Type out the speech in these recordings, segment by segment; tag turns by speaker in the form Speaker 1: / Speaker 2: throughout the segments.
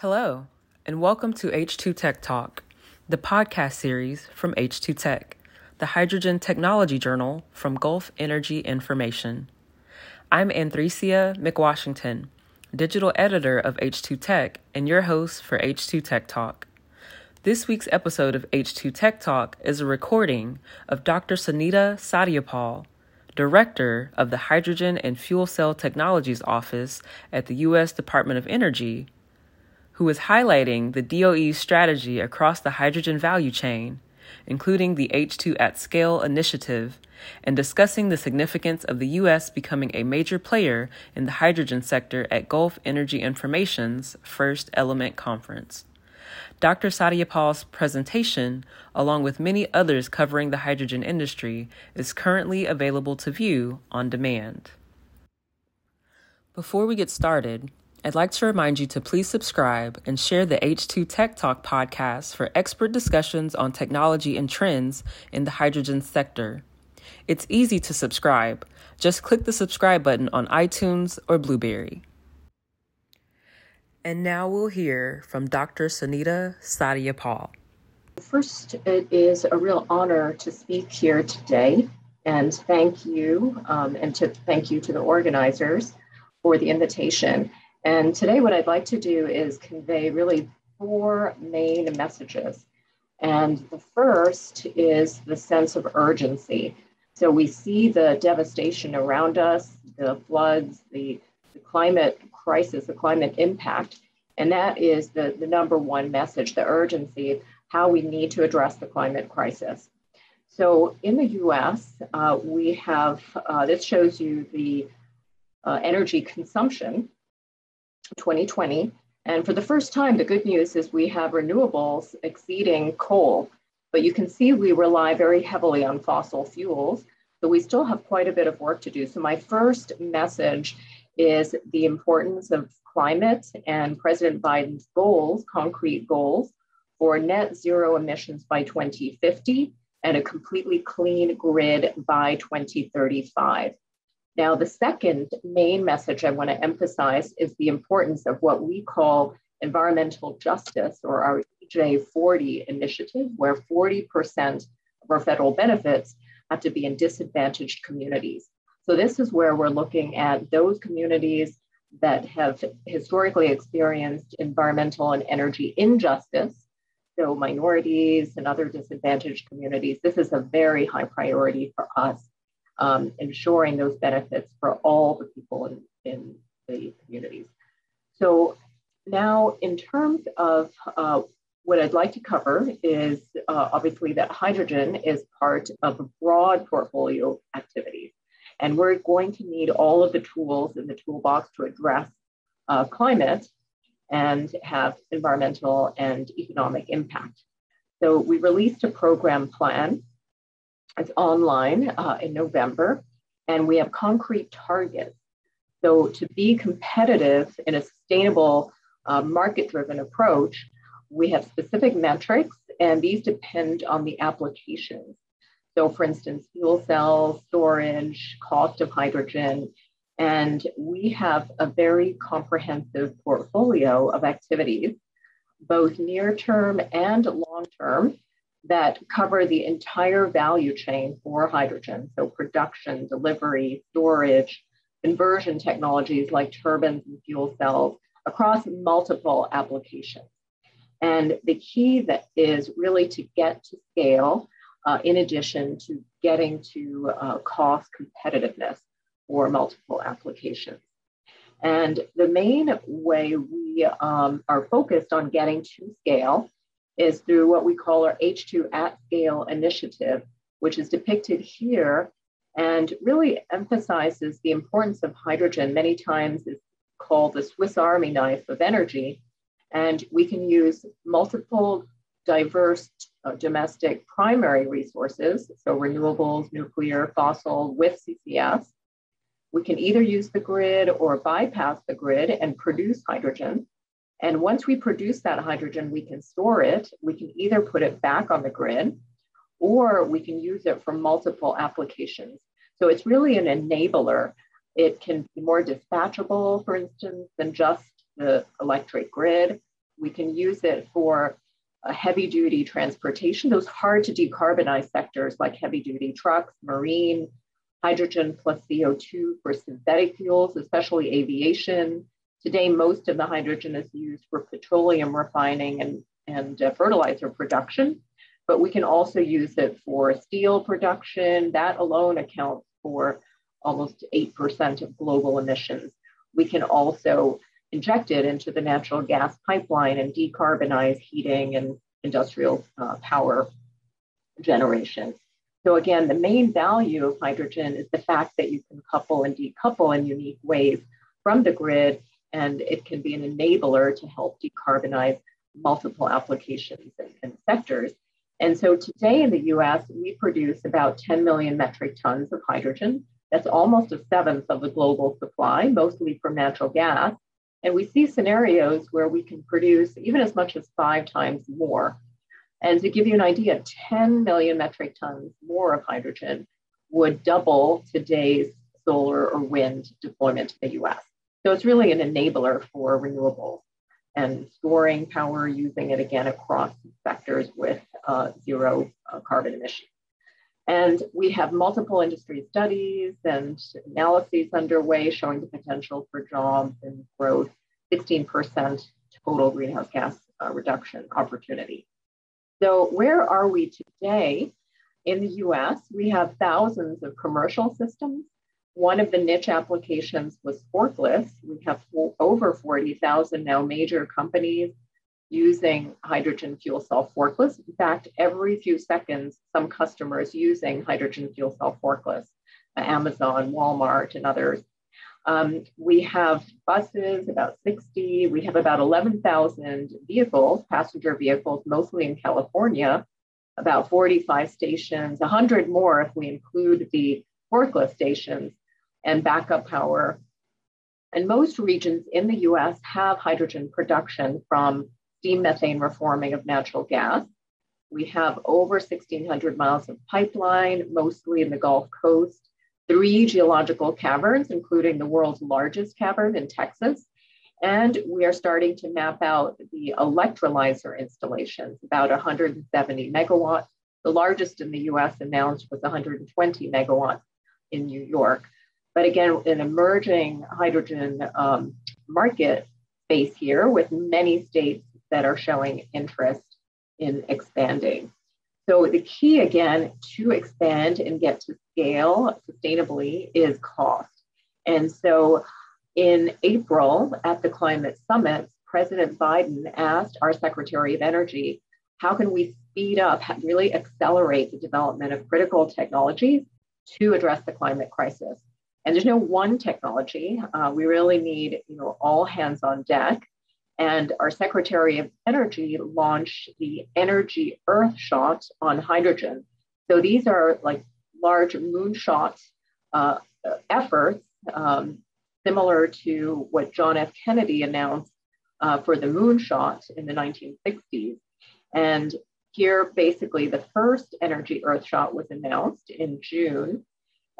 Speaker 1: Hello, and welcome to H2 Tech Talk, the podcast series from H2 Tech, the hydrogen technology journal from Gulf Energy Information. I'm Anthrecia McWashington, digital editor of H2 Tech, and your host for H2 Tech Talk. This week's episode of H2 Tech Talk is a recording of Dr. Sunita Satyapal, Director of the Hydrogen and Fuel Cell Technologies Office at the U.S. Department of Energy who is highlighting the DOE's strategy across the hydrogen value chain, including the H2 at Scale initiative, and discussing the significance of the U.S. becoming a major player in the hydrogen sector at Gulf Energy Information's First Element Conference. Dr. Satyapal's presentation, along with many others covering the hydrogen industry, is currently available to view on demand. Before we get started, I'd like to remind you to please subscribe and share the H2 Tech Talk podcast for expert discussions on technology and trends in the hydrogen sector. It's easy to subscribe. Just click the subscribe button on iTunes or Blubrry. And now we'll hear from Dr. Sunita Satyapal.
Speaker 2: First, it is a real honor to speak here today, and thank you, um, and to thank you to the organizers for the invitation. And today, what I'd like to do is convey really four main messages. And the first is the sense of urgency. So we see the devastation around us, the floods, the, the climate crisis, the climate impact. And that is the, the number one message the urgency, how we need to address the climate crisis. So in the US, uh, we have uh, this shows you the uh, energy consumption 2020. And for the first time, the good news is we have renewables exceeding coal. But you can see we rely very heavily on fossil fuels. So we still have quite a bit of work to do. So, my first message is the importance of climate and President Biden's goals, concrete goals for net zero emissions by 2050 and a completely clean grid by 2035. Now, the second main message I want to emphasize is the importance of what we call environmental justice or our EJ 40 initiative, where 40% of our federal benefits have to be in disadvantaged communities. So, this is where we're looking at those communities that have historically experienced environmental and energy injustice. So, minorities and other disadvantaged communities, this is a very high priority for us um, ensuring those benefits for all the people in, in the communities. So now in terms of uh, what I'd like to cover is uh, obviously that hydrogen is part of a broad portfolio of activities. And we're going to need all of the tools in the toolbox to address uh, climate and have environmental and economic impact. So we released a program plan it's online uh, in November, and we have concrete targets. So, to be competitive in a sustainable, uh, market driven approach, we have specific metrics, and these depend on the applications. So, for instance, fuel cells, storage, cost of hydrogen, and we have a very comprehensive portfolio of activities, both near term and long term, that cover the entire value chain for hydrogen. So, production, delivery, storage, conversion technologies like turbines and fuel cells across multiple applications. And the key that is really to get to scale, uh, in addition to getting to uh, cost competitiveness for multiple applications. And the main way we um, are focused on getting to scale is through what we call our H2 at scale initiative, which is depicted here and really emphasizes the importance of hydrogen. Many times is called the Swiss Army knife of energy. And we can use multiple diverse uh, domestic primary resources, so renewables, nuclear, fossil with CCS. We can either use the grid or bypass the grid and produce hydrogen. And once we produce that hydrogen, we can store it. We can either put it back on the grid or we can use it for multiple applications. So it's really an enabler. It can be more dispatchable, for instance, than just the electric grid. We can use it for heavy duty transportation, those hard to decarbonize sectors like heavy duty trucks, marine, hydrogen plus CO2 for synthetic fuels, especially aviation. Today, most of the hydrogen is used for petroleum refining and, and uh, fertilizer production, but we can also use it for steel production. That alone accounts for almost 8% of global emissions. We can also inject it into the natural gas pipeline and decarbonize heating and industrial uh, power generation. So again, the main value of hydrogen is the fact that you can couple and decouple in unique ways from the grid, and it can be an enabler to help decarbonize multiple applications and, and sectors. And so today in the US, we produce about 10 million metric tons of hydrogen. That's almost a seventh of the global supply, mostly from natural gas. And we see scenarios where we can produce even as much as five times more. And to give you an idea, 10 million metric tons more of hydrogen would double today's solar or wind deployment in the US. So it's really an enabler for renewables and storing power, using it again across sectors with uh, zero uh, carbon emissions. And we have multiple industry studies and analyses underway showing the potential for jobs and growth, 16% total greenhouse gas uh, reduction opportunity. So, where are we today? In the US, we have thousands of commercial systems. One of the niche applications was forklifts. We have over 40,000 now major companies using hydrogen fuel cell forklifts. In fact, every few seconds, some customers using hydrogen fuel cell forklifts, uh, Amazon, Walmart, and others. Um, we have buses, about 60. We have about 11,000 vehicles, passenger vehicles, mostly in California, about 45 stations, 100 more if we include the forklift stations and backup power. And most regions in the US have hydrogen production from steam methane reforming of natural gas. We have over 1,600 miles of pipeline, mostly in the Gulf Coast, three geological caverns, including the world's largest cavern in Texas. And we are starting to map out the electrolyzer installations, about 170 megawatts. The largest in the US announced was 120 megawatts in New York. But again, an emerging hydrogen um, market space here with many states that are showing interest in expanding. So the key again to expand and get to scale sustainably is cost. And so in April at the climate summit, President Biden asked our Secretary of Energy, how can we speed up, really accelerate the development of critical technologies to address the climate crisis? And there's no one technology. Uh, we really need, you know, all hands on deck. And our Secretary of Energy launched the Energy Earth Shot on hydrogen. So these are like large moonshot uh, efforts, um, similar to what John F. Kennedy announced uh, for the moonshot in the 1960s. And here, basically, the first Energy Earth Shot was announced in June,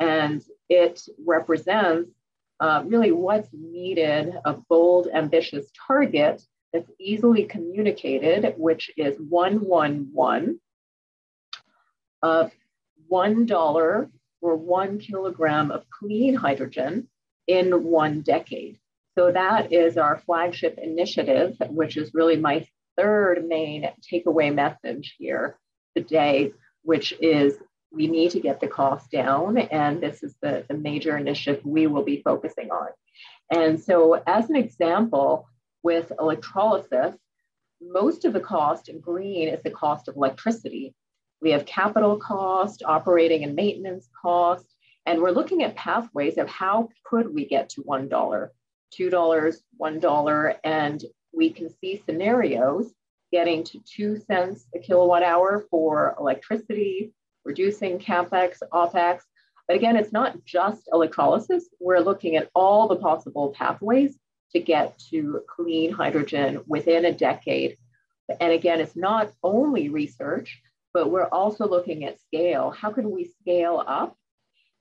Speaker 2: and it represents uh, really what's needed a bold, ambitious target that's easily communicated, which is 111 of $1 for one kilogram of clean hydrogen in one decade. So that is our flagship initiative, which is really my third main takeaway message here today, which is we need to get the cost down. And this is the, the major initiative we will be focusing on. And so, as an example, with electrolysis, most of the cost in green is the cost of electricity. We have capital cost, operating and maintenance cost, and we're looking at pathways of how could we get to $1, $2, $1, and we can see scenarios getting to two cents a kilowatt hour for electricity, reducing capex, opex. But again, it's not just electrolysis. We're looking at all the possible pathways to get to clean hydrogen within a decade. And again, it's not only research, but we're also looking at scale. How can we scale up?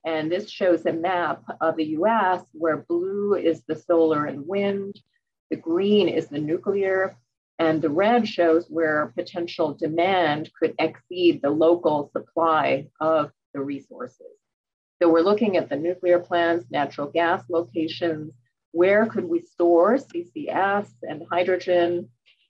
Speaker 2: And this shows a map of the US where blue is the solar and wind, the green is the nuclear, And the red shows where potential demand could exceed the local supply of the resources. So we're looking at the nuclear plants, natural gas locations, where could we store CCS and hydrogen?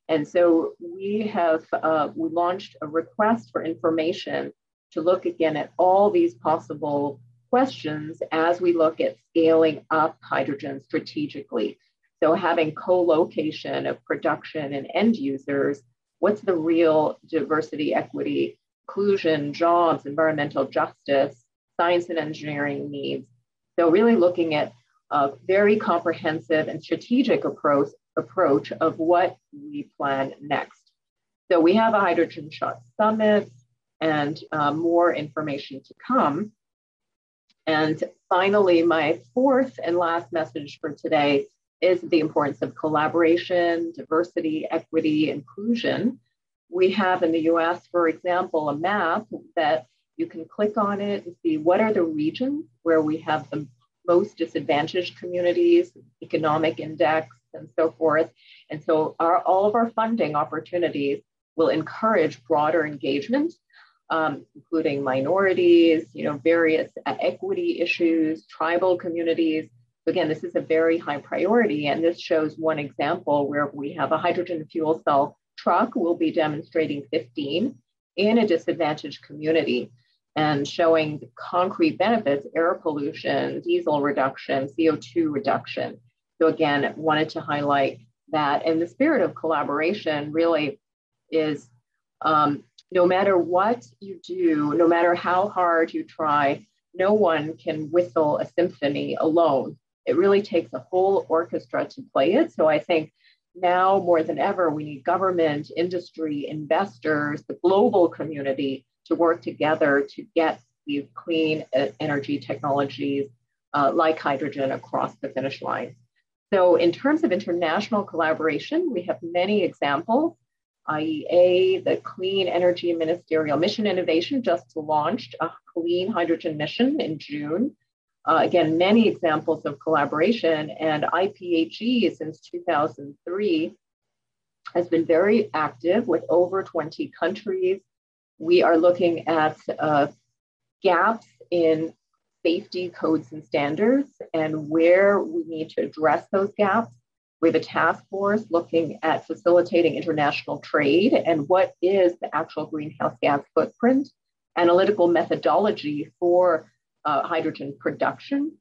Speaker 2: And so we have uh, we launched a request for information to look again at all these possible questions as we look at scaling up hydrogen strategically. So having co-location of production and end users, what's the real diversity, equity, inclusion, jobs, environmental justice, science and engineering needs. So really looking at a very comprehensive and strategic approach, approach of what we plan next. So we have a hydrogen shot summit and uh, more information to come. And finally, my fourth and last message for today is the importance of collaboration, diversity, equity, inclusion. We have in the US, for example, a map that you can click on it and see what are the regions where we have the most disadvantaged communities, economic index, and so forth. And so our, all of our funding opportunities will encourage broader engagement um, including minorities, you know, various equity issues, tribal communities. Again, this is a very high priority, and this shows one example where we have a hydrogen fuel cell truck. We'll be demonstrating 15 in a disadvantaged community and showing concrete benefits, air pollution, diesel reduction, CO2 reduction. So again, wanted to highlight that. And the spirit of collaboration really is um, no matter what you do, no matter how hard you try, no one can whistle a symphony alone. It really takes a whole orchestra to play it. So I think now more than ever, we need government, industry, investors, the global community to work together to get these clean energy technologies uh, like hydrogen across the finish line. So, in terms of international collaboration, we have many examples. IEA, the Clean Energy Ministerial Mission Innovation just launched a clean hydrogen mission in June. Uh, again, many examples of collaboration, and IPHE since 2003 has been very active with over 20 countries. We are looking at uh, gaps in safety codes and standards and where we need to address those gaps we have a task force looking at facilitating international trade and what is the actual greenhouse gas footprint, analytical methodology for uh, hydrogen production.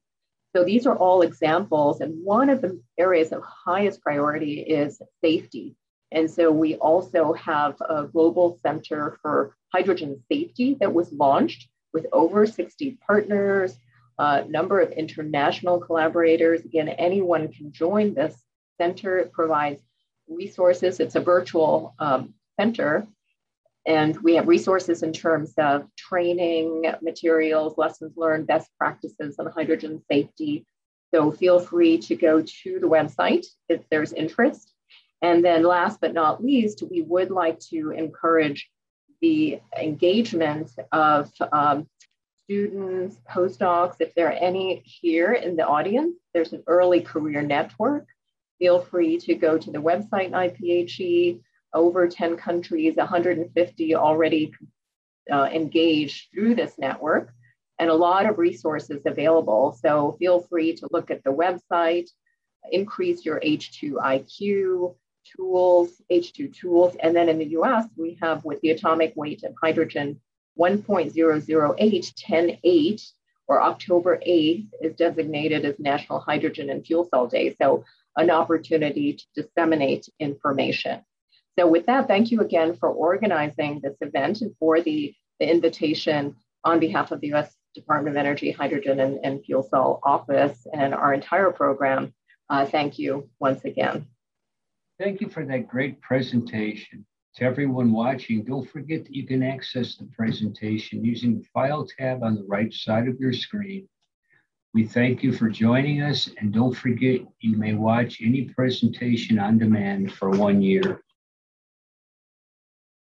Speaker 2: So these are all examples. And one of the areas of highest priority is safety. And so we also have a global center for hydrogen safety that was launched with over 60 partners, a number of international collaborators. Again, anyone can join this center. It provides resources. It's a virtual um, center. And we have resources in terms of training materials, lessons learned, best practices on hydrogen safety. So feel free to go to the website if there's interest. And then last but not least, we would like to encourage the engagement of um, students, postdocs, if there are any here in the audience, there's an early career network feel free to go to the website IPHE. Over 10 countries, 150 already uh, engaged through this network, and a lot of resources available. So feel free to look at the website, increase your H2IQ tools, H2 tools. And then in the US, we have with the atomic weight of hydrogen 1.008, 10.8, or October 8th is designated as National Hydrogen and Fuel Cell Day. So an opportunity to disseminate information. So, with that, thank you again for organizing this event and for the, the invitation on behalf of the US Department of Energy, Hydrogen, and, and Fuel Cell Office and our entire program. Uh, thank you once again.
Speaker 3: Thank you for that great presentation. To everyone watching, don't forget that you can access the presentation using the File tab on the right side of your screen we thank you for joining us and don't forget you may watch any presentation on demand for one year.